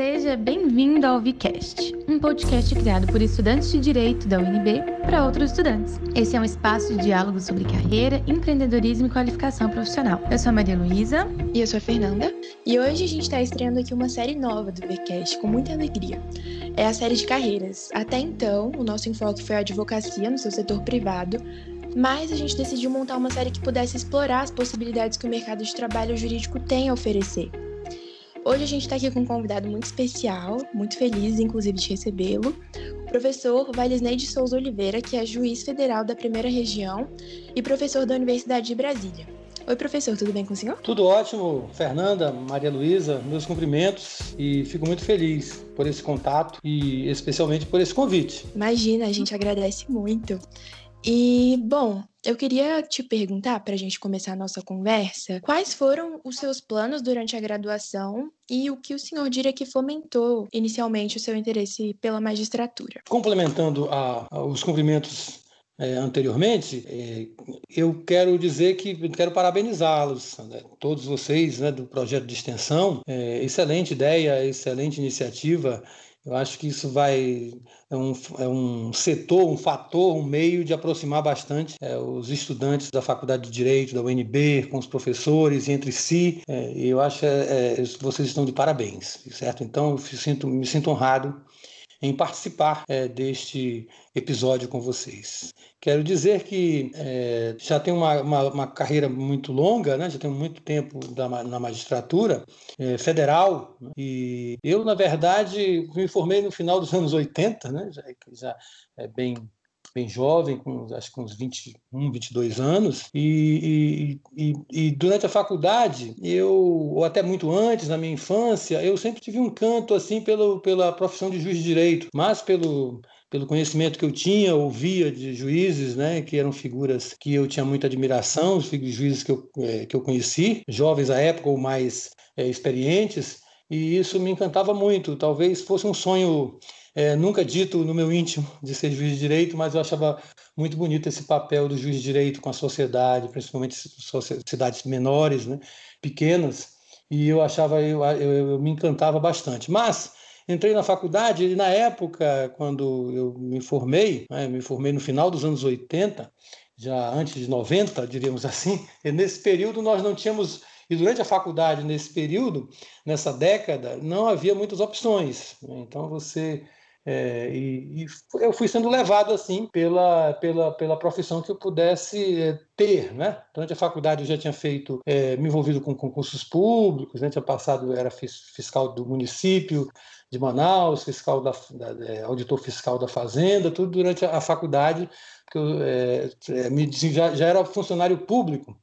Seja bem-vindo ao VCast, um podcast criado por estudantes de Direito da UNB para outros estudantes. Esse é um espaço de diálogo sobre carreira, empreendedorismo e qualificação profissional. Eu sou a Maria Luísa. E eu sou a Fernanda. E hoje a gente está estreando aqui uma série nova do VCast, com muita alegria. É a série de carreiras. Até então, o nosso enfoque foi a advocacia no seu setor privado, mas a gente decidiu montar uma série que pudesse explorar as possibilidades que o mercado de trabalho jurídico tem a oferecer. Hoje a gente está aqui com um convidado muito especial, muito feliz, inclusive, de recebê-lo, o professor Valisney de Souza Oliveira, que é juiz federal da primeira região e professor da Universidade de Brasília. Oi, professor, tudo bem com o senhor? Tudo ótimo, Fernanda, Maria Luísa, meus cumprimentos e fico muito feliz por esse contato e especialmente por esse convite. Imagina, a gente agradece muito. E, bom, eu queria te perguntar, para a gente começar a nossa conversa, quais foram os seus planos durante a graduação e o que o senhor diria que fomentou inicialmente o seu interesse pela magistratura? Complementando a, a, os cumprimentos é, anteriormente, é, eu quero dizer que quero parabenizá-los, né, todos vocês né, do projeto de extensão. É, excelente ideia, excelente iniciativa. Eu acho que isso vai é um, é um setor, um fator, um meio de aproximar bastante é, os estudantes da Faculdade de Direito, da UNB, com os professores entre si. É, e eu acho que é, é, vocês estão de parabéns, certo? Então, eu sinto, me sinto honrado em participar é, deste episódio com vocês. Quero dizer que é, já tenho uma, uma, uma, carreira muito longa, né? já tenho muito tempo da, na magistratura é, federal, né? e eu, na verdade, me formei no final dos anos 80, né? já, já é bem bem jovem, com acho que uns 21, 22 anos, e, e, e, e, durante a faculdade, eu, ou até muito antes, na minha infância, eu sempre tive um canto assim pelo, pela profissão de juiz de direito, mas pelo pelo conhecimento que eu tinha, ouvia de juízes, né, que eram figuras que eu tinha muita admiração, os juízes que eu, é, que eu conheci, jovens à época ou mais é, experientes, e isso me encantava muito. Talvez fosse um sonho é, nunca dito no meu íntimo de ser juiz de direito, mas eu achava muito bonito esse papel do juiz de direito com a sociedade, principalmente sociedades menores, né, pequenas, e eu achava, eu, eu, eu me encantava bastante. Mas entrei na faculdade e na época, quando eu me formei, né, me formei no final dos anos 80, já antes de 90, diríamos assim, nesse período nós não tínhamos e durante a faculdade, nesse período, nessa década, não havia muitas opções. Né. Então você é, e, e, eu fui sendo levado assim pela, pela, pela profissão que eu pudesse é, ter. Né? Durante a faculdade eu já tinha feito, é, me envolvido com concursos públicos, né? tinha passado, era fiscal do município de Manaus, fiscal da, da é, auditor fiscal da Fazenda, tudo durante a, a faculdade, porque eu é, é, já, já era funcionário público.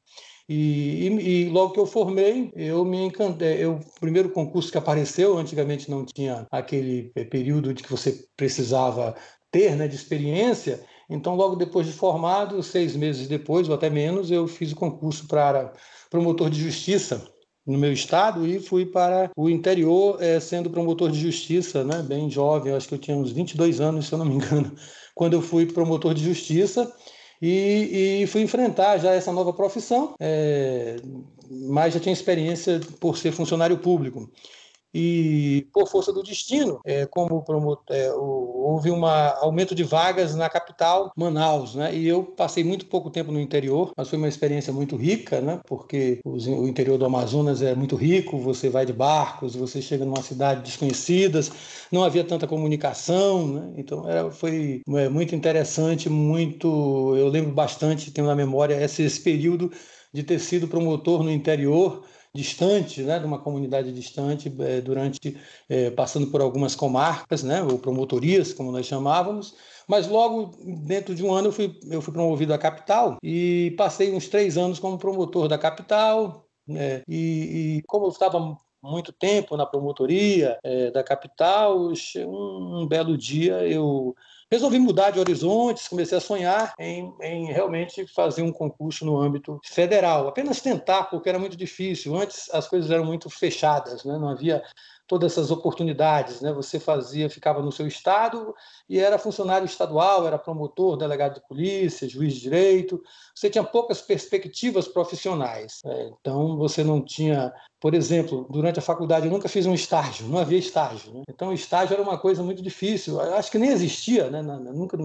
E, e, e, logo que eu formei, eu me encantei. Eu, o primeiro concurso que apareceu, antigamente não tinha aquele período de que você precisava ter né, de experiência. Então, logo depois de formado, seis meses depois, ou até menos, eu fiz o concurso para promotor de justiça no meu estado e fui para o interior é, sendo promotor de justiça, né, bem jovem, acho que eu tinha uns 22 anos, se eu não me engano, quando eu fui promotor de justiça e, e fui enfrentar já essa nova profissão, é, mas já tinha experiência por ser funcionário público e por força do destino, é, como promotor, é, houve um aumento de vagas na capital, Manaus, né? E eu passei muito pouco tempo no interior, mas foi uma experiência muito rica, né? Porque os, o interior do Amazonas é muito rico, você vai de barcos, você chega numa cidade desconhecidas, não havia tanta comunicação, né? Então era, foi é, muito interessante, muito, eu lembro bastante, tenho na memória esse, esse período de ter sido promotor no interior distante, né, de uma comunidade distante, é, durante é, passando por algumas comarcas, né, ou promotorias, como nós chamávamos. Mas logo dentro de um ano eu fui, eu fui promovido à capital e passei uns três anos como promotor da capital. Né, e, e como eu estava muito tempo na promotoria é, da capital, um, um belo dia eu Resolvi mudar de horizontes, comecei a sonhar em, em, realmente fazer um concurso no âmbito federal, apenas tentar, porque era muito difícil. Antes as coisas eram muito fechadas, né? não havia todas essas oportunidades, né? Você fazia, ficava no seu estado e era funcionário estadual, era promotor, delegado de polícia, juiz de direito. Você tinha poucas perspectivas profissionais. Né? Então você não tinha, por exemplo, durante a faculdade eu nunca fiz um estágio, não havia estágio. Né? Então estágio era uma coisa muito difícil. Eu acho que nem existia, né? Nunca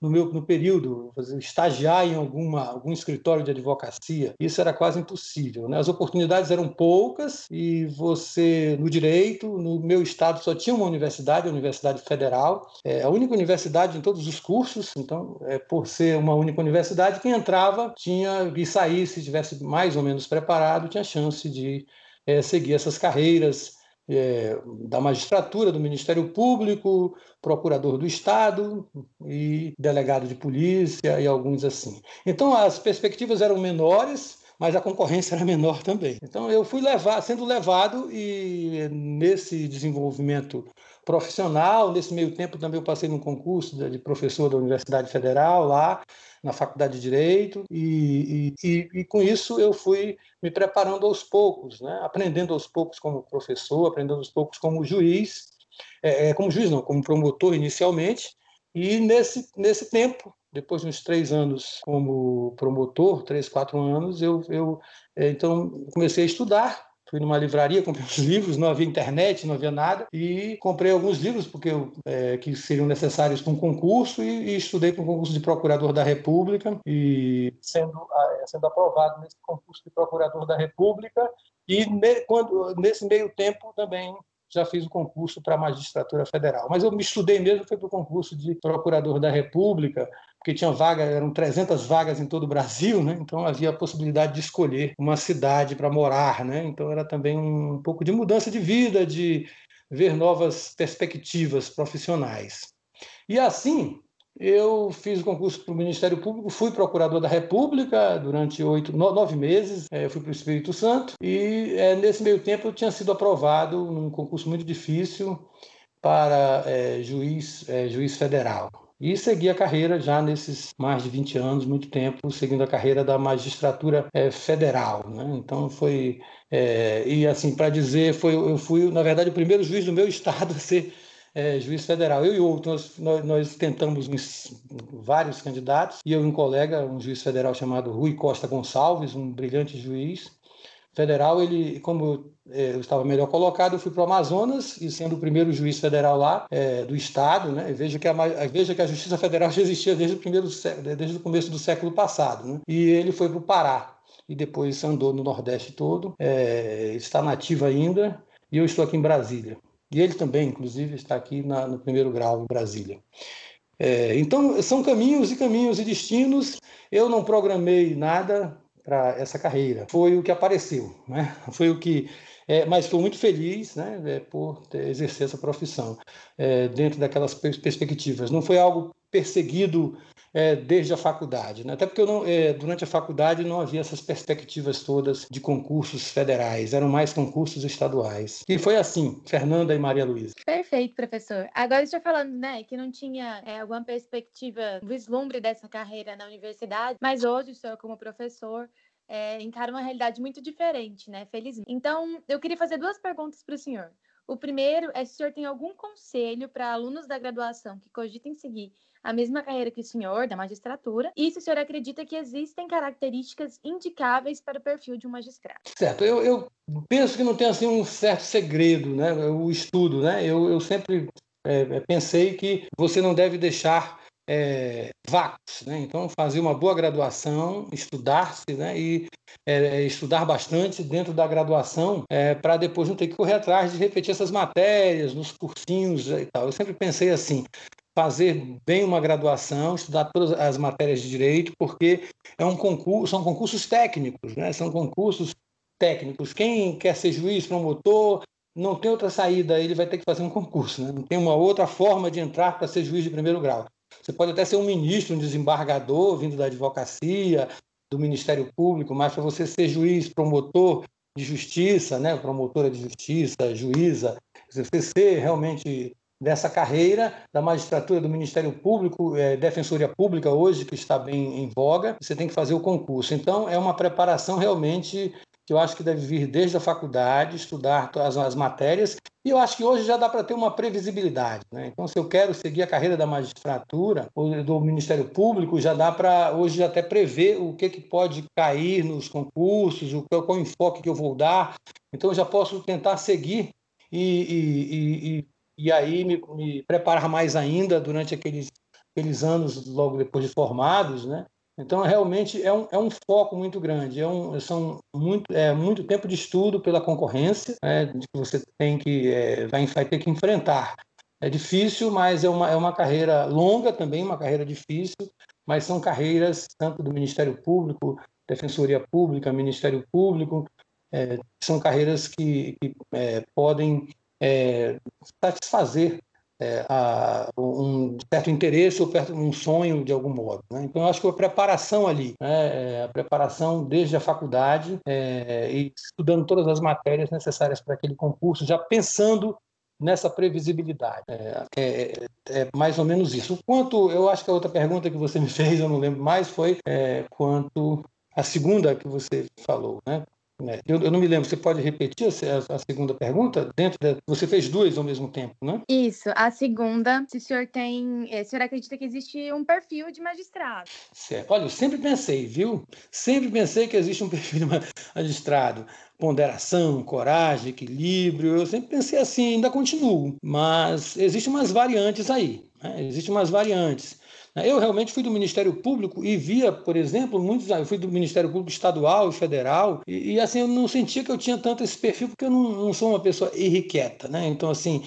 no meu no período, estagiar em alguma, algum escritório de advocacia, isso era quase impossível. Né? As oportunidades eram poucas e você, no direito, no meu estado só tinha uma universidade, a Universidade Federal, é a única universidade em todos os cursos, então, é, por ser uma única universidade, quem entrava tinha e sair, se estivesse mais ou menos preparado, tinha chance de é, seguir essas carreiras é, da magistratura, do Ministério Público, procurador do Estado e delegado de polícia e alguns assim. Então as perspectivas eram menores, mas a concorrência era menor também. Então eu fui levar, sendo levado e nesse desenvolvimento profissional, nesse meio tempo também eu passei num concurso de professor da Universidade Federal lá na Faculdade de Direito e, e, e, com isso eu fui me preparando aos poucos, né? aprendendo aos poucos como professor, aprendendo aos poucos como juiz, é, é como juiz não, como promotor inicialmente, e nesse, nesse tempo, depois de uns três anos como promotor, três, quatro anos, eu, eu é, então comecei a estudar fui numa livraria, comprei uns livros, não havia internet, não havia nada, e comprei alguns livros porque eu, é, que seriam necessários para um concurso e, e estudei para um concurso de procurador da República e sendo, sendo aprovado nesse concurso de procurador da República e quando, nesse meio tempo também já fiz o concurso para a magistratura federal. Mas eu me estudei mesmo foi para o concurso de procurador da República, porque tinha vaga, eram 300 vagas em todo o Brasil, né? Então havia a possibilidade de escolher uma cidade para morar, né? Então era também um pouco de mudança de vida, de ver novas perspectivas profissionais. E assim, eu fiz o concurso para o Ministério Público, fui procurador da República durante oito, nove meses, é, eu fui para o Espírito Santo e é, nesse meio tempo eu tinha sido aprovado num concurso muito difícil para é, juiz, é, juiz federal. E segui a carreira já nesses mais de 20 anos, muito tempo, seguindo a carreira da magistratura é, federal. Né? Então foi. É, e assim, para dizer, foi, eu fui, na verdade, o primeiro juiz do meu estado a ser é, juiz federal. Eu e outros, nós, nós tentamos uns, vários candidatos, e eu e um colega, um juiz federal chamado Rui Costa Gonçalves, um brilhante juiz federal, ele, como é, eu estava melhor colocado, eu fui para o Amazonas, e sendo o primeiro juiz federal lá é, do Estado, né, veja, que a, veja que a Justiça Federal já existia desde o, primeiro, desde o começo do século passado. Né, e ele foi para o Pará, e depois andou no Nordeste todo, é, está nativo ainda, e eu estou aqui em Brasília. E ele também, inclusive, está aqui na, no primeiro grau em Brasília. É, então, são caminhos e caminhos e destinos. Eu não programei nada para essa carreira. Foi o que apareceu, né? Foi o que é, mas estou muito feliz né, é, por ter, exercer essa profissão é, dentro daquelas perspectivas. Não foi algo perseguido é, desde a faculdade, né? até porque não, é, durante a faculdade não havia essas perspectivas todas de concursos federais, eram mais concursos estaduais. E foi assim, Fernanda e Maria Luísa. Perfeito, professor. Agora, estou falando né, que não tinha é, alguma perspectiva, vislumbre dessa carreira na universidade, mas hoje o senhor, como professor, é, encara uma realidade muito diferente, né? Felizmente. Então, eu queria fazer duas perguntas para o senhor. O primeiro é se o senhor tem algum conselho para alunos da graduação que cogitem seguir a mesma carreira que o senhor, da magistratura, e se o senhor acredita que existem características indicáveis para o perfil de um magistrado. Certo, eu, eu penso que não tem assim um certo segredo, né? O estudo, né? Eu, eu sempre é, pensei que você não deve deixar é, né? Então, fazer uma boa graduação, estudar-se, né? E é, estudar bastante dentro da graduação é, para depois não ter que correr atrás de repetir essas matérias nos cursinhos e tal. Eu sempre pensei assim: fazer bem uma graduação, estudar todas as matérias de direito, porque é um concurso, são concursos técnicos, né? São concursos técnicos. Quem quer ser juiz, promotor, não tem outra saída, ele vai ter que fazer um concurso, né? Não tem uma outra forma de entrar para ser juiz de primeiro grau. Você pode até ser um ministro, um desembargador vindo da advocacia, do Ministério Público, mas para você ser juiz, promotor de justiça, né, promotora de justiça, juíza, você ser realmente dessa carreira da magistratura do Ministério Público, é, Defensoria Pública hoje, que está bem em voga, você tem que fazer o concurso. Então, é uma preparação realmente que eu acho que deve vir desde a faculdade, estudar as, as matérias, e eu acho que hoje já dá para ter uma previsibilidade. Né? Então, se eu quero seguir a carreira da magistratura ou do Ministério Público, já dá para hoje até prever o que, que pode cair nos concursos, o, qual enfoque que eu vou dar. Então, eu já posso tentar seguir e, e, e, e aí me, me preparar mais ainda durante aqueles, aqueles anos logo depois de formados, né? Então, realmente é um, é um foco muito grande, é, um, são muito, é muito tempo de estudo pela concorrência, né, que você tem que, é, vai, vai ter que enfrentar. É difícil, mas é uma, é uma carreira longa também, uma carreira difícil, mas são carreiras tanto do Ministério Público, Defensoria Pública, Ministério Público, é, são carreiras que, que é, podem é, satisfazer é, a, um certo interesse ou um sonho de algum modo. Né? Então, eu acho que a preparação ali, né, é, a preparação desde a faculdade é, e estudando todas as matérias necessárias para aquele concurso, já pensando nessa previsibilidade. É, é, é, mais ou menos isso. Quanto, eu acho que a outra pergunta que você me fez, eu não lembro mais, foi é, quanto a segunda que você falou, né? É, eu, eu, não me lembro, você pode repetir a, a, segunda pergunta? Dentro da, você fez duas ao mesmo tempo, né? Isso, a segunda, se o senhor tem, eh, o senhor acredita que existe um perfil de magistrado? Certo. Olha, eu sempre pensei, viu? Sempre pensei que existe um perfil de magistrado. Ponderação, coragem, equilíbrio, eu sempre pensei assim, ainda continuo. Mas existem umas variantes aí, né? existem umas variantes. Eu realmente fui do Ministério Público e via, por exemplo, muitos. Eu fui do Ministério Público Estadual e Federal, e, e assim, eu não sentia que eu tinha tanto esse perfil, porque eu não, não sou uma pessoa irrequieta, né? Então, assim,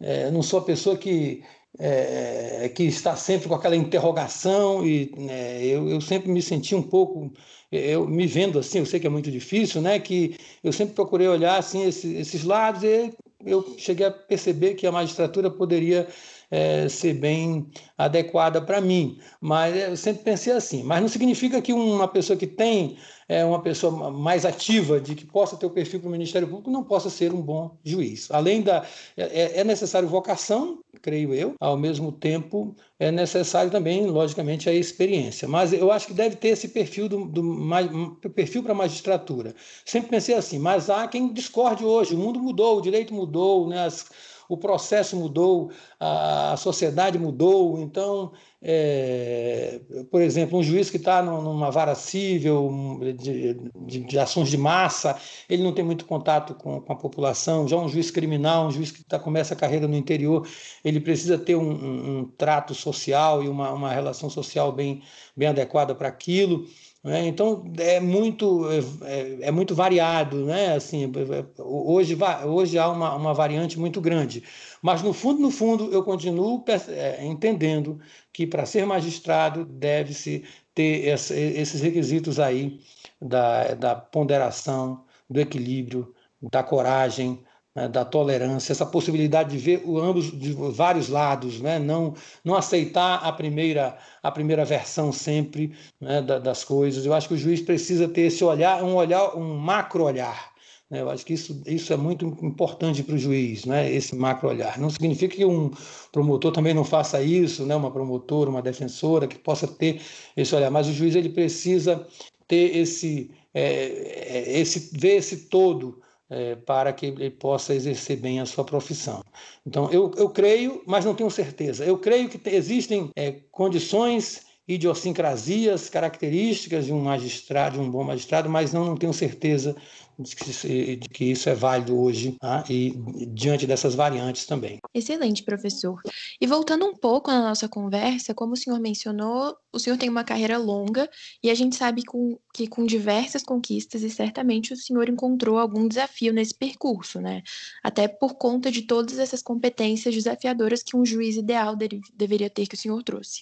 é, não sou a pessoa que. É, que está sempre com aquela interrogação e né, eu, eu sempre me senti um pouco eu me vendo assim eu sei que é muito difícil né que eu sempre procurei olhar assim esses lados e eu cheguei a perceber que a magistratura poderia é, ser bem adequada para mim. Mas eu sempre pensei assim. Mas não significa que uma pessoa que tem é, uma pessoa mais ativa, de que possa ter o perfil para o Ministério Público, não possa ser um bom juiz. Além da. É, é necessário vocação, creio eu, ao mesmo tempo é necessário também, logicamente, a experiência. Mas eu acho que deve ter esse perfil do, do perfil para magistratura. Sempre pensei assim, mas há quem discorde hoje. O mundo mudou, o direito mudou, né? As, o processo mudou, a sociedade mudou. Então, é, por exemplo, um juiz que está numa vara civil de, de, de, ações de massa, ele não tem muito contato com, com a população. Já um juiz criminal, um juiz que tá, começa a carreira no interior, ele precisa ter um, um, um trato social e uma, uma relação social bem, bem adequada para aquilo. Né? Então é muito, é, é, muito variado, né? assim, hoje, hoje há uma, uma variante muito grande. Mas no fundo, no fundo, eu continuo é, entendendo que para ser magistrado deve-se ter esses requisitos aí da, da ponderação, do equilíbrio, da coragem, né, da tolerância, essa possibilidade de ver o, ambos de vários lados, né, não, não aceitar a primeira, a primeira versão sempre né, da, das coisas. Eu acho que o juiz precisa ter esse olhar, um olhar, um macro olhar. Né, eu acho que isso, isso é muito importante para o juiz, né, esse macro olhar. Não significa que um promotor também não faça isso, né, uma promotora, uma defensora que possa ter esse olhar, mas o juiz ele precisa ter esse, é, esse ver esse todo é, para que ele possa exercer bem a sua profissão. Então, eu, eu creio, mas não tenho certeza. Eu creio que existem é, condições idiosincrasias, características de um magistrado, de um bom magistrado, mas não, não tenho certeza de que, isso é válido hoje tá? e diante dessas variantes também. Excelente, professor. E voltando um pouco na nossa conversa, como o senhor mencionou, o senhor tem uma carreira longa e a gente sabe com, que com diversas conquistas e certamente o senhor encontrou algum desafio nesse percurso, né? Até por conta de todas essas competências desafiadoras que um juiz ideal dele, deveria ter que o senhor trouxe.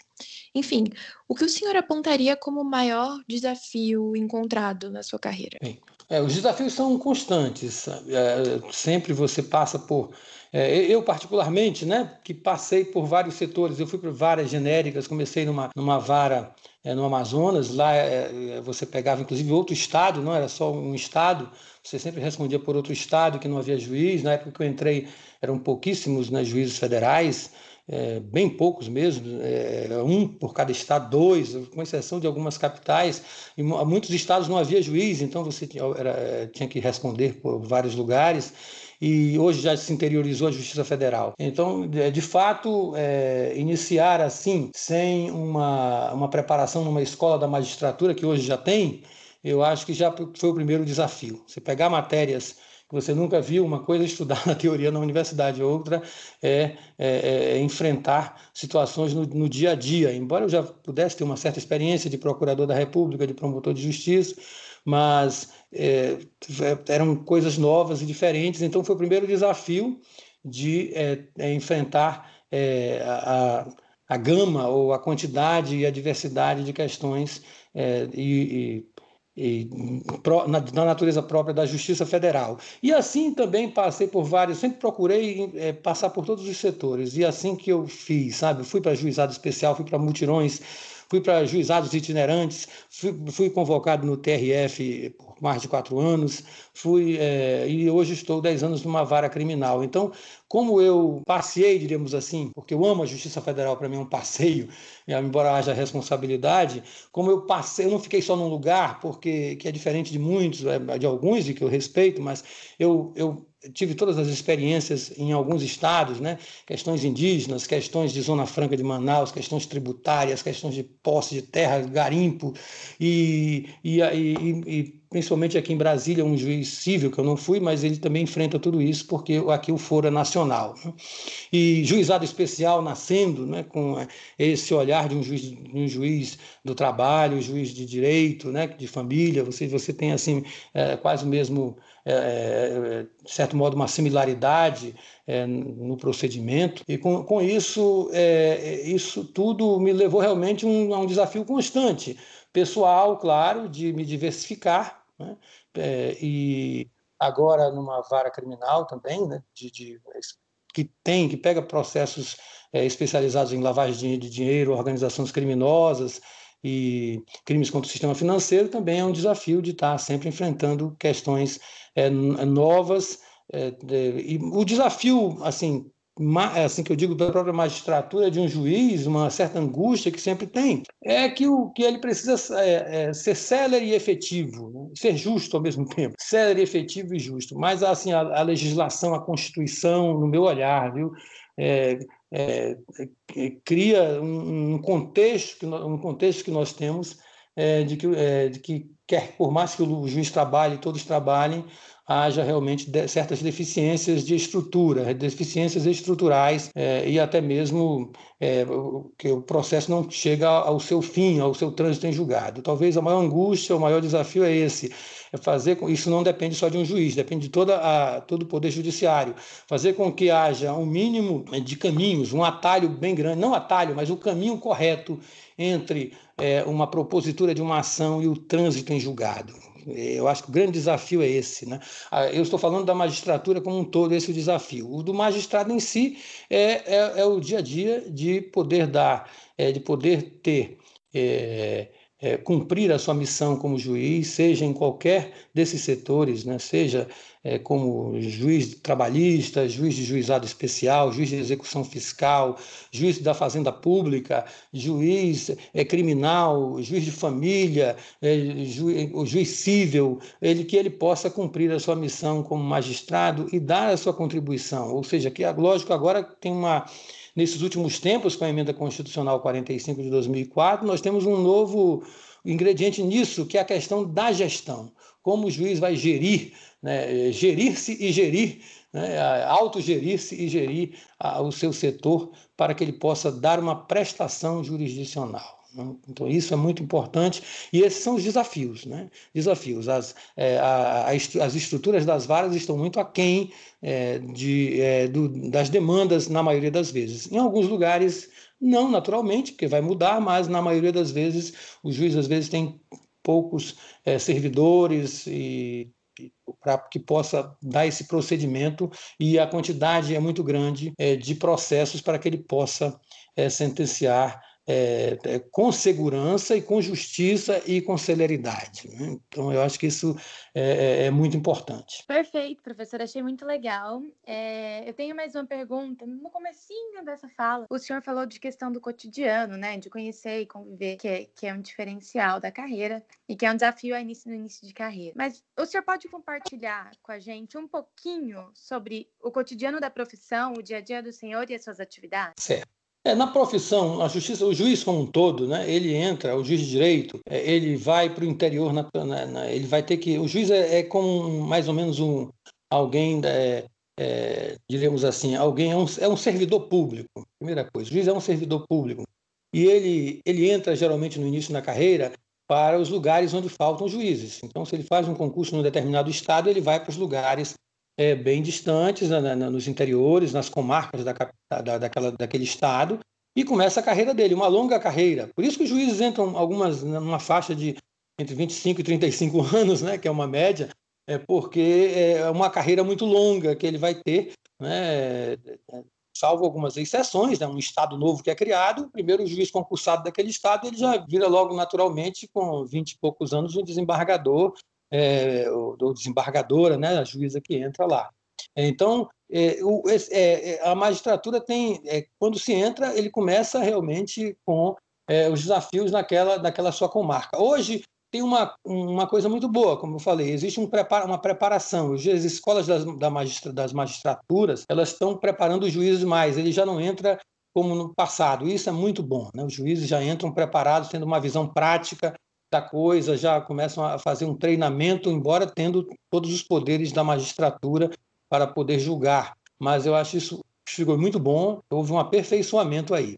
Enfim, o que o senhor apontaria como o maior desafio encontrado na sua carreira? Bem, é, os desafios são constantes. É, sempre você passa por. É, eu, particularmente, né, que passei por vários setores, eu fui para várias genéricas, comecei numa, numa vara é, no Amazonas, lá é, é, você pegava inclusive outro estado, não era só um estado, você sempre respondia por outro estado que não havia juiz. Na época que eu entrei, eram pouquíssimos né, juízes federais. é, bem poucos mesmo, é, um por cada estado, dois, com exceção de algumas capitais. Em muitos estados não havia juiz, então você tinha, era, tinha que responder por vários lugares e hoje já se interiorizou a Justiça Federal. Então, de fato, é, iniciar assim, sem uma, uma preparação numa escola da magistratura, que hoje já tem, eu acho que já foi o primeiro desafio. Você pegar matérias que você nunca viu, uma coisa é estudar na teoria na universidade, outra é, é, é enfrentar situações no, no, dia a dia. Embora eu já pudesse ter uma certa experiência de procurador da República, de promotor de justiça, mas é, eram coisas novas e diferentes. Então, foi o primeiro desafio de é, é enfrentar é, a, a, gama ou a quantidade e a diversidade de questões é, e, e, e na, na, natureza própria da Justiça Federal. E assim também passei por vários, sempre procurei é, passar por todos os setores, e assim que eu fiz, sabe? Fui para juizado especial, fui para mutirões, fui para juizados itinerantes, fui, fui, convocado no TRF mais de quatro anos, fui é, e hoje estou dez anos numa vara criminal. Então, como eu passei, diríamos assim, porque eu amo a Justiça Federal, para mim é um passeio, embora haja responsabilidade, como eu passei, eu não fiquei só num lugar, porque que é diferente de muitos, é, de alguns e que eu respeito, mas eu, eu tive todas as experiências em alguns estados, né? questões indígenas, questões de Zona Franca de Manaus, questões tributárias, questões de posse de terra, garimpo, e, e, e, e, principalmente aqui em Brasília, um juiz civil, que eu não fui, mas ele também enfrenta tudo isso, porque aqui o foro é nacional. Né? E juizado especial nascendo, né? com esse olhar de um juiz, de um juiz do trabalho, juiz de direito, né? de família, você, você tem assim é, quase o mesmo é, é, de certo modo, uma similaridade é, no procedimento. E com, com isso, é, isso tudo me levou realmente um, a um desafio constante, pessoal, claro, de me diversificar, né? É, e agora numa vara criminal também, né? de, de que tem, que pega processos é, especializados em lavagem de dinheiro, organizações criminosas, e crimes contra o sistema financeiro também é um desafio de estar sempre enfrentando questões é, novas. É, de, e o desafio, assim, assim que eu digo da própria magistratura de um juiz, uma certa angústia que sempre tem, é que o que ele precisa é, é, ser célere e efetivo, né? ser justo ao mesmo tempo, célere, efetivo e justo. Mas assim a, a legislação, a Constituição, no meu olhar, viu, é, é, é, cria um, contexto, um contexto que nós temos é, de, que, é, de que, quer por mais que o juiz trabalhe, todos trabalhem, haja realmente certas deficiências de estrutura, deficiências estruturais é, e até mesmo é, que o processo não chega ao seu fim, ao seu trânsito em julgado. Talvez a maior angústia, o maior desafio é esse, é fazer com isso não depende só de um juiz, depende de toda a, todo o poder judiciário, fazer com que haja um mínimo de caminhos, um atalho bem grande, não atalho, mas o caminho correto entre é, uma propositura de uma ação e o trânsito em julgado. Eu acho que o grande desafio é esse. Né? Ah, eu estou falando da magistratura como um todo, esse é o desafio. O do magistrado em si é, é, é o dia a dia de poder dar, é, de poder ter. É, é, cumprir a sua missão como juiz, seja em qualquer desses setores, né? seja é, como juiz trabalhista, juiz de juizado especial, juiz de execução fiscal, juiz da fazenda pública, juiz é, criminal, juiz de família, é, ju, o juiz civil, ele que ele possa cumprir a sua missão como magistrado e dar a sua contribuição. Ou seja, que lógico agora tem uma nesses últimos tempos, com a emenda constitucional 45 de 2004, nós temos um novo ingrediente nisso, que é a questão da gestão. Como o juiz vai gerir, né, gerir-se e gerir, né, autogerir-se e gerir a, o seu setor para que ele possa dar uma prestação jurisdicional. Então, isso é muito importante e esses são os desafios. Né? Desafios. As, é, a, as estruturas das varas estão muito aquém é, de, é, do, das demandas, na maioria das vezes. Em alguns lugares, não naturalmente, porque vai mudar, mas na maioria das vezes, o juiz às vezes tem poucos é, servidores e para que possa dar esse procedimento e a quantidade é muito grande é, de processos para que ele possa é, sentenciar é, é, com segurança e com justiça e com celeridade. Né? Então, eu acho que isso é, é, é muito importante. Perfeito, professor, achei muito legal. É, eu tenho mais uma pergunta. No comecinho dessa fala, o senhor falou de questão do cotidiano, né? De conhecer e conviver, que é, que é um diferencial da carreira e que é um desafio no início, no início de carreira. Mas o senhor pode compartilhar com a gente um pouquinho sobre o cotidiano da profissão, o dia a dia do senhor e as suas atividades? Certo. É, na profissão, a justiça, o juiz como um todo, né, ele entra, o juiz de direito, é, ele vai para o interior, na, na, na, ele vai ter que. O juiz é, é como mais ou menos um alguém, é, é, diremos assim, alguém é um, é um servidor público. Primeira coisa, o juiz é um servidor público e ele ele entra geralmente no início da carreira para os lugares onde faltam juízes. Então, se ele faz um concurso num determinado estado, ele vai para os lugares é, bem distantes, né, nos interiores, nas comarcas da, da, daquela, daquele estado, e começa a carreira dele, uma longa carreira. Por isso que os juízes entram algumas numa faixa de entre 25 e 35 anos, né, que é uma média, é porque é uma carreira muito longa que ele vai ter, né, salvo algumas exceções, né, um estado novo que é criado, o primeiro juiz concursado daquele estado, ele já vira logo naturalmente, com 20 e poucos anos, um desembargador é, ou desembargadora, né, a juíza que entra lá. Então, é, o, é, é, a magistratura tem, é, quando se entra, ele começa realmente com é, os desafios naquela, naquela sua comarca. Hoje tem uma, uma coisa muito boa, como eu falei, existe um prepara, uma preparação. As escolas das, da magistra, das magistraturas elas estão preparando os juízes mais. Ele já não entra como no passado. Isso é muito bom. Né? Os juízes já entram preparados, tendo uma visão prática da coisa, já começam a fazer um treinamento, embora tendo todos os poderes da magistratura para poder julgar. Mas eu acho isso ficou muito bom, houve um aperfeiçoamento aí.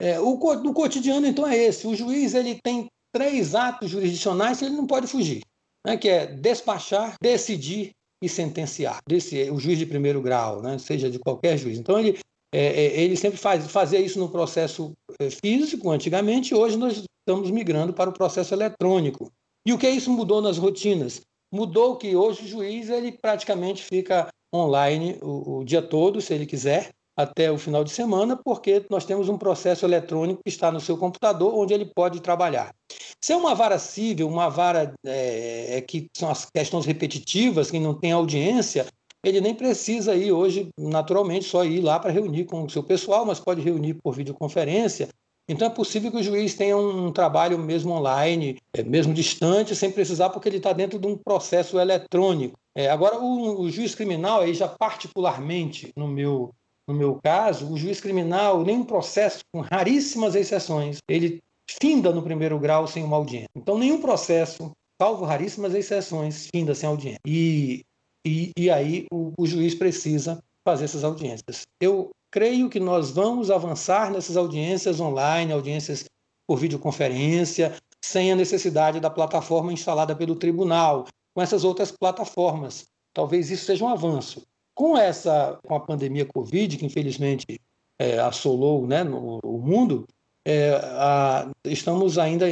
É, o, o cotidiano, então, é esse. O juiz ele tem três atos jurisdicionais que ele não pode fugir, né, que é despachar, decidir e sentenciar. Desse, o juiz de primeiro grau, né, seja de qualquer juiz. Então, ele, é, é ele sempre faz, fazia isso no processo é, físico, antigamente, hoje nós estamos migrando para o processo eletrônico. E o que isso mudou nas rotinas? Mudou que hoje o juiz ele praticamente fica online o, o dia todo, se ele quiser, até o final de semana, porque nós temos um processo eletrônico que está no seu computador, onde ele pode trabalhar. Se é uma vara civil, uma vara é, é que são as questões repetitivas, que não tem audiência, ele nem precisa ir hoje, naturalmente, só ir lá para reunir com o seu pessoal, mas pode reunir por videoconferência então é possível que o juiz tenha um trabalho mesmo online, é, mesmo distante, sem precisar, porque ele está dentro de um processo eletrônico. É, agora, o, o, juiz criminal, aí já particularmente no meu, no meu caso, o juiz criminal, nenhum processo, com raríssimas exceções, ele finda no primeiro grau sem uma audiência. Então, nenhum processo, salvo raríssimas exceções, finda sem audiência. E, e, e aí o, o juiz precisa fazer essas audiências. Eu creio que nós vamos avançar nessas audiências online, audiências por videoconferência, sem a necessidade da plataforma instalada pelo tribunal, com essas outras plataformas. Talvez isso seja um avanço. Com essa, com a pandemia Covid, que infelizmente é, assolou né, no, o mundo, é, a, estamos ainda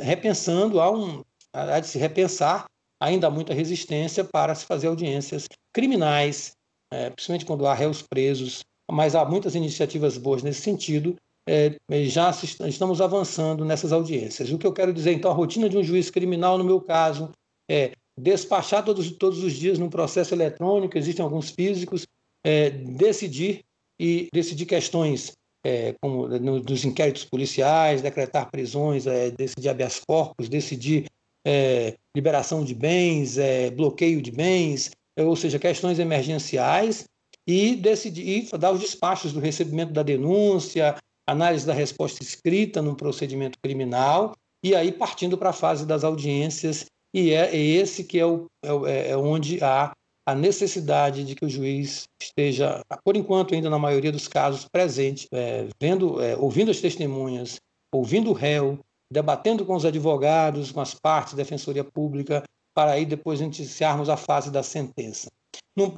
repensando, há, um, há de se repensar, ainda há muita resistência para se fazer audiências criminais, é, principalmente quando há réus presos, mas há muitas iniciativas boas nesse sentido. É, já estamos avançando nessas audiências. O que eu quero dizer, então, a rotina de um juiz criminal, no meu caso, é despachar todos, todos os dias num processo eletrônico, existem alguns físicos, é, decidir e decidir questões é, como no, dos inquéritos policiais, decretar prisões, é, decidir habeas corpus, decidir é, liberação de bens, é, bloqueio de bens, ou seja, questões emergenciais e decidir dar os despachos do recebimento da denúncia, análise da resposta escrita no procedimento criminal e aí partindo para a fase das audiências e é, é esse que é, o, é, é, onde há a necessidade de que o juiz esteja, por enquanto ainda na maioria dos casos, presente, é, vendo, é, ouvindo as testemunhas, ouvindo o réu, debatendo com os advogados, com as partes, defensoria pública, para aí depois iniciarmos a fase da sentença.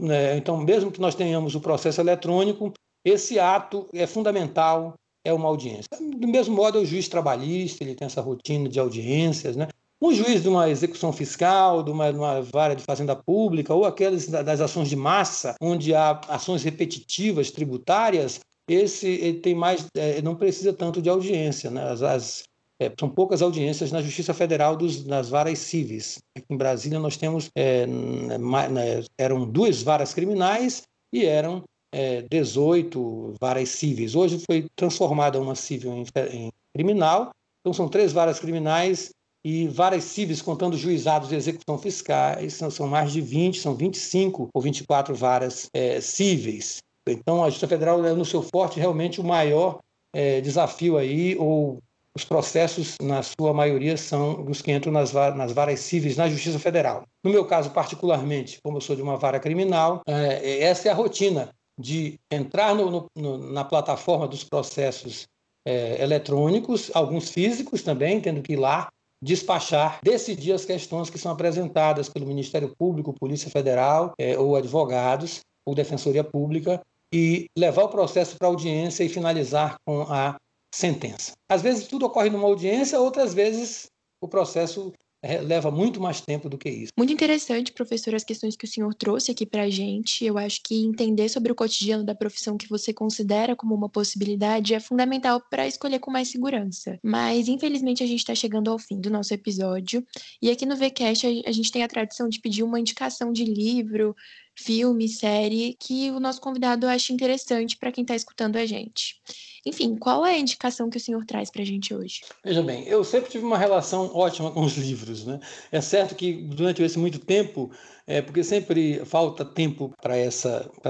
Né, então, mesmo que nós tenhamos o processo eletrônico, esse ato é fundamental, é uma audiência. Do mesmo modo, é o juiz trabalhista, ele tem essa rotina de audiências, né? Um juiz de uma execução fiscal, de uma, de uma vara de fazenda pública, ou aqueles das ações de massa, onde há ações repetitivas tributárias, esse tem mais, é, não precisa tanto de audiência, né? As, as é, são poucas audiências na Justiça Federal dos, nas varas cíveis. Aqui em Brasília nós temos é, né, eram duas varas criminais e eram é, 18 varas cíveis. Hoje foi transformada uma civil em, em criminal, então são três varas criminais e varas cíveis, contando juizados de execução fiscais, são, são mais de 20, são 25 ou 24 varas é, cíveis. Então, a Justiça Federal é, no seu forte, realmente o maior é, desafio aí, ou os processos, na sua maioria, são os que entram nas, nas varas cíveis na Justiça Federal. No meu caso, particularmente, como eu sou de uma vara criminal, é, essa é a rotina de entrar no, no, na plataforma dos processos é, eletrônicos, alguns físicos também, tendo que ir lá despachar, decidir as questões que são apresentadas pelo Ministério Público, Polícia Federal é, ou advogados ou Defensoria Pública e levar o processo para audiência e finalizar com a sentença. Às vezes tudo ocorre numa audiência, outras vezes o processo é, leva muito mais tempo do que isso. Muito interessante, professor, as questões que o senhor trouxe aqui para a gente. Eu acho que entender sobre o cotidiano da profissão que você considera como uma possibilidade é fundamental para escolher com mais segurança. Mas, infelizmente, a gente está chegando ao fim do nosso episódio. E aqui no VCast a gente tem a tradição de pedir uma indicação de livro, filme, série que o nosso convidado acha interessante para quem está escutando a gente. Enfim, qual é a indicação que o senhor traz para a gente hoje? Veja bem, eu sempre tive uma relação ótima com os livros. Né? É certo que durante esse muito tempo, é, porque sempre falta tempo para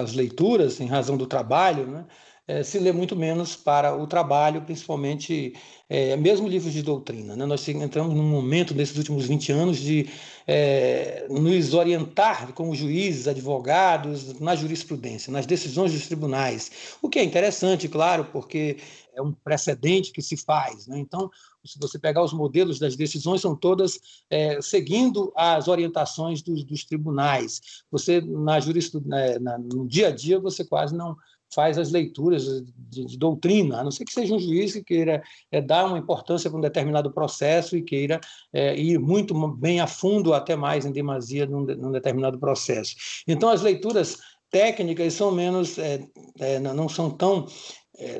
as leituras, em razão do trabalho, né? É, se lê muito menos para o trabalho, principalmente é, mesmo livros de doutrina. Né? Nós entramos num momento nesses últimos 20 anos de é, nos orientar como juízes, advogados, na jurisprudência, nas decisões dos tribunais, o que é interessante, claro, porque é um precedente que se faz. Né? Então, se você pegar os modelos das decisões, são todas é, seguindo as orientações dos, dos tribunais. Você, na jurisprudência, no dia a dia, você quase não faz as leituras de, de, doutrina, a não ser que seja um juiz que queira é, dar uma importância para um determinado processo e queira é, ir muito bem a fundo, até mais em demasia, num, num determinado processo. Então, as leituras técnicas são menos, é, não são tão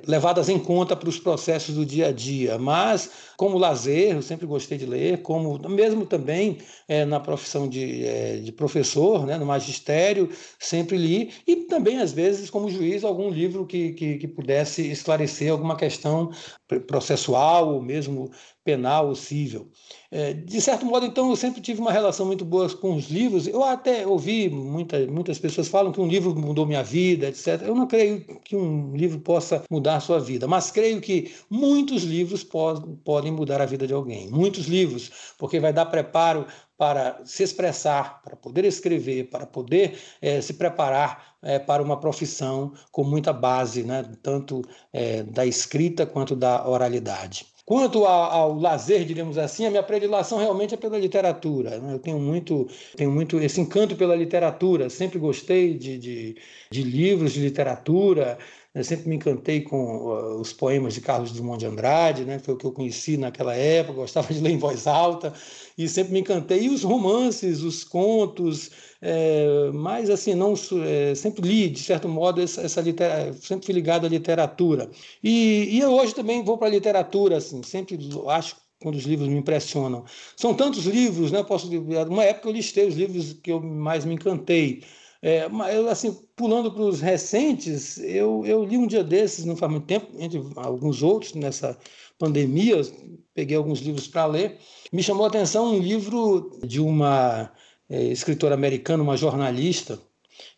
levadas em conta para os processos do dia a dia. Mas, como lazer, eu sempre gostei de ler, como mesmo também é, na profissão de, é, de professor, né, no magistério, sempre li, e também, às vezes, como juiz, algum livro que, que, que pudesse esclarecer alguma questão processual ou mesmo penal ou cível. É, de certo modo, então, eu sempre tive uma relação muito boa com os livros. Eu até ouvi muita, muitas pessoas falam que um livro mudou minha vida, etc. Eu não creio que um livro possa mudar a sua vida, mas creio que muitos livros podem mudar a vida de alguém. Muitos livros, porque vai dar preparo para se expressar, para poder escrever, para poder é, se preparar é, para uma profissão com muita base, né, tanto é, da escrita quanto da oralidade. Quanto ao, ao, lazer, diríamos assim, a minha predileção realmente é pela literatura. Né? Eu tenho muito, tenho muito esse encanto pela literatura. Sempre gostei de, de, de livros de literatura. Eu sempre me encantei com os poemas de Carlos Drummond de Andrade, né? foi o que eu conheci naquela época, gostava de ler em voz alta, e sempre me encantei. E os romances, os contos, é, mas assim, não é, sempre li, de certo modo, essa, essa literatura, sempre fui ligado à literatura. E, e eu hoje também vou para a literatura, assim, sempre acho quando os livros me impressionam. São tantos livros, né? Posso, uma época eu listei os livros que eu mais me encantei. É, mas, assim, pulando para os recentes, eu, eu li um dia desses, não faz muito tempo, entre alguns outros, nessa pandemia, peguei alguns livros para ler. Me chamou a atenção um livro de uma é, escritora americana, uma jornalista.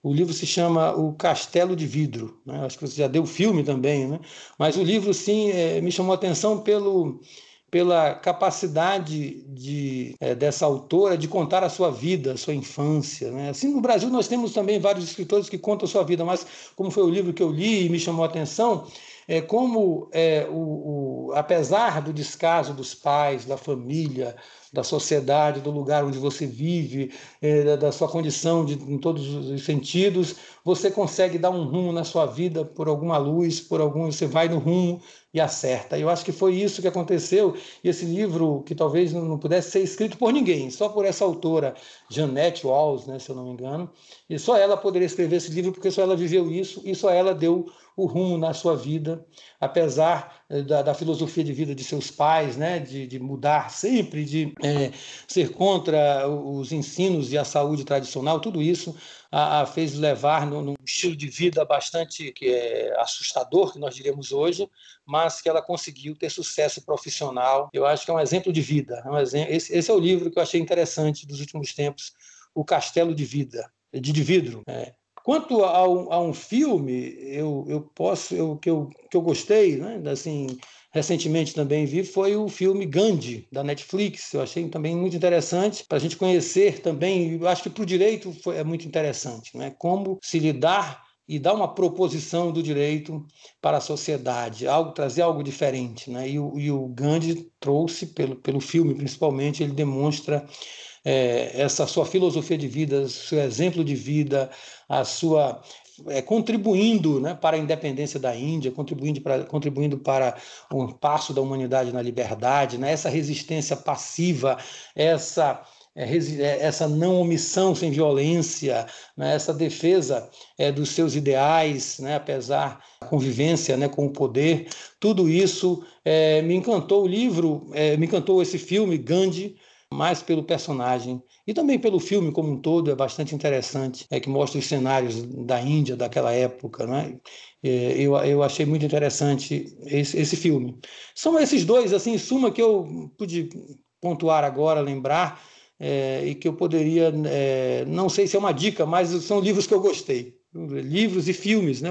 O livro se chama O Castelo de Vidro. Né? Acho que você já deu filme também, né? mas o livro, sim, é, me chamou a atenção pelo pela capacidade de, é, dessa autora de contar a sua vida, a sua infância. Né? Assim, no Brasil nós temos também vários escritores que contam a sua vida, mas como foi o livro que eu li e me chamou a atenção, é como, é, o, o, apesar do descaso dos pais, da família, da sociedade, do lugar onde você vive, é, da sua condição de, em todos os sentidos, você consegue dar um rumo na sua vida por alguma luz, por algum, você vai no rumo e acerta. Eu acho que foi isso que aconteceu. E esse livro, que talvez não pudesse ser escrito por ninguém, só por essa autora, Janette Walls, né, se eu não me engano, e só ela poderia escrever esse livro, porque só ela viveu isso e só ela deu o rumo na sua vida, apesar eh, da, da filosofia de vida de seus pais, né, de, de mudar sempre, de é, ser contra os ensinos e a saúde tradicional, tudo isso a, a fez levar num, estilo de vida bastante que é assustador, que nós diríamos hoje, mas que ela conseguiu ter sucesso profissional. Eu acho que é um exemplo de vida. É um exemplo, esse, esse, é o livro que eu achei interessante dos últimos tempos, O Castelo de Vida, de, de Vidro. É. Quanto a, um filme, eu, eu posso, eu, que, eu, que eu gostei, né, assim, recentemente também vi, foi o filme Gandhi, da Netflix. Eu achei também muito interessante para a gente conhecer também, eu acho que para o direito foi, é muito interessante, né? como se lidar e dar uma proposição do direito para a sociedade, algo trazer algo diferente. Né? E, o, e o Gandhi trouxe, pelo, pelo filme principalmente, ele demonstra é, essa sua filosofia de vida, seu exemplo de vida, a sua é, contribuindo né, para a independência da Índia, contribuindo para, contribuindo para um passo da humanidade na liberdade, né, essa resistência passiva, essa é, é, essa não omissão sem violência, né, essa defesa é, dos seus ideais, né, apesar da convivência né, com o poder, tudo isso é, me encantou o livro, é, me encantou esse filme, Gandhi, mais pelo personagem e também pelo filme como um todo, é bastante interessante, é que mostra os cenários da Índia daquela época, né? É, eu, eu achei muito interessante esse, esse filme. São esses dois, assim, em suma, que eu pude pontuar agora, lembrar, é, e que eu poderia, é, não sei se é uma dica, mas são livros que eu gostei. Livros e filmes, né?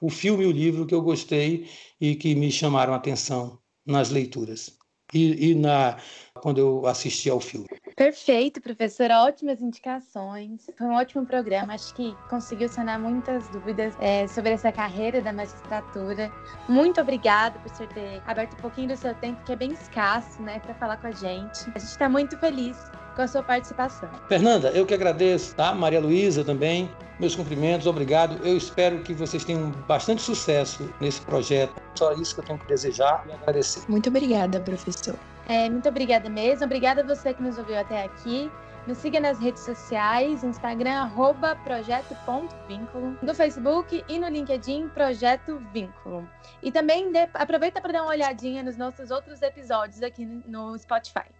O filme e o livro que eu gostei e que me chamaram a atenção nas leituras e, e na, quando eu assisti ao filme. Perfeito, professora. Ótimas indicações. Foi um ótimo programa. Acho que conseguiu sanar muitas dúvidas é, sobre essa carreira da magistratura. Muito obrigada por você ter aberto um pouquinho do seu tempo, que é bem escasso, né, para falar com a gente. A gente está muito feliz com a sua participação. Fernanda, eu que agradeço, tá? Maria Luísa também, meus cumprimentos, obrigado. Eu espero que vocês tenham bastante sucesso nesse projeto. Só isso que eu tenho que desejar e agradecer. Muito obrigada, professor. É, muito obrigada mesmo. Obrigada a você que nos ouviu até aqui. Nos siga nas redes sociais, Instagram, arroba projeto.vínculo, no Facebook e no LinkedIn, Projeto Vínculo. E também de, aproveita para dar uma olhadinha nos nossos outros episódios aqui no Spotify.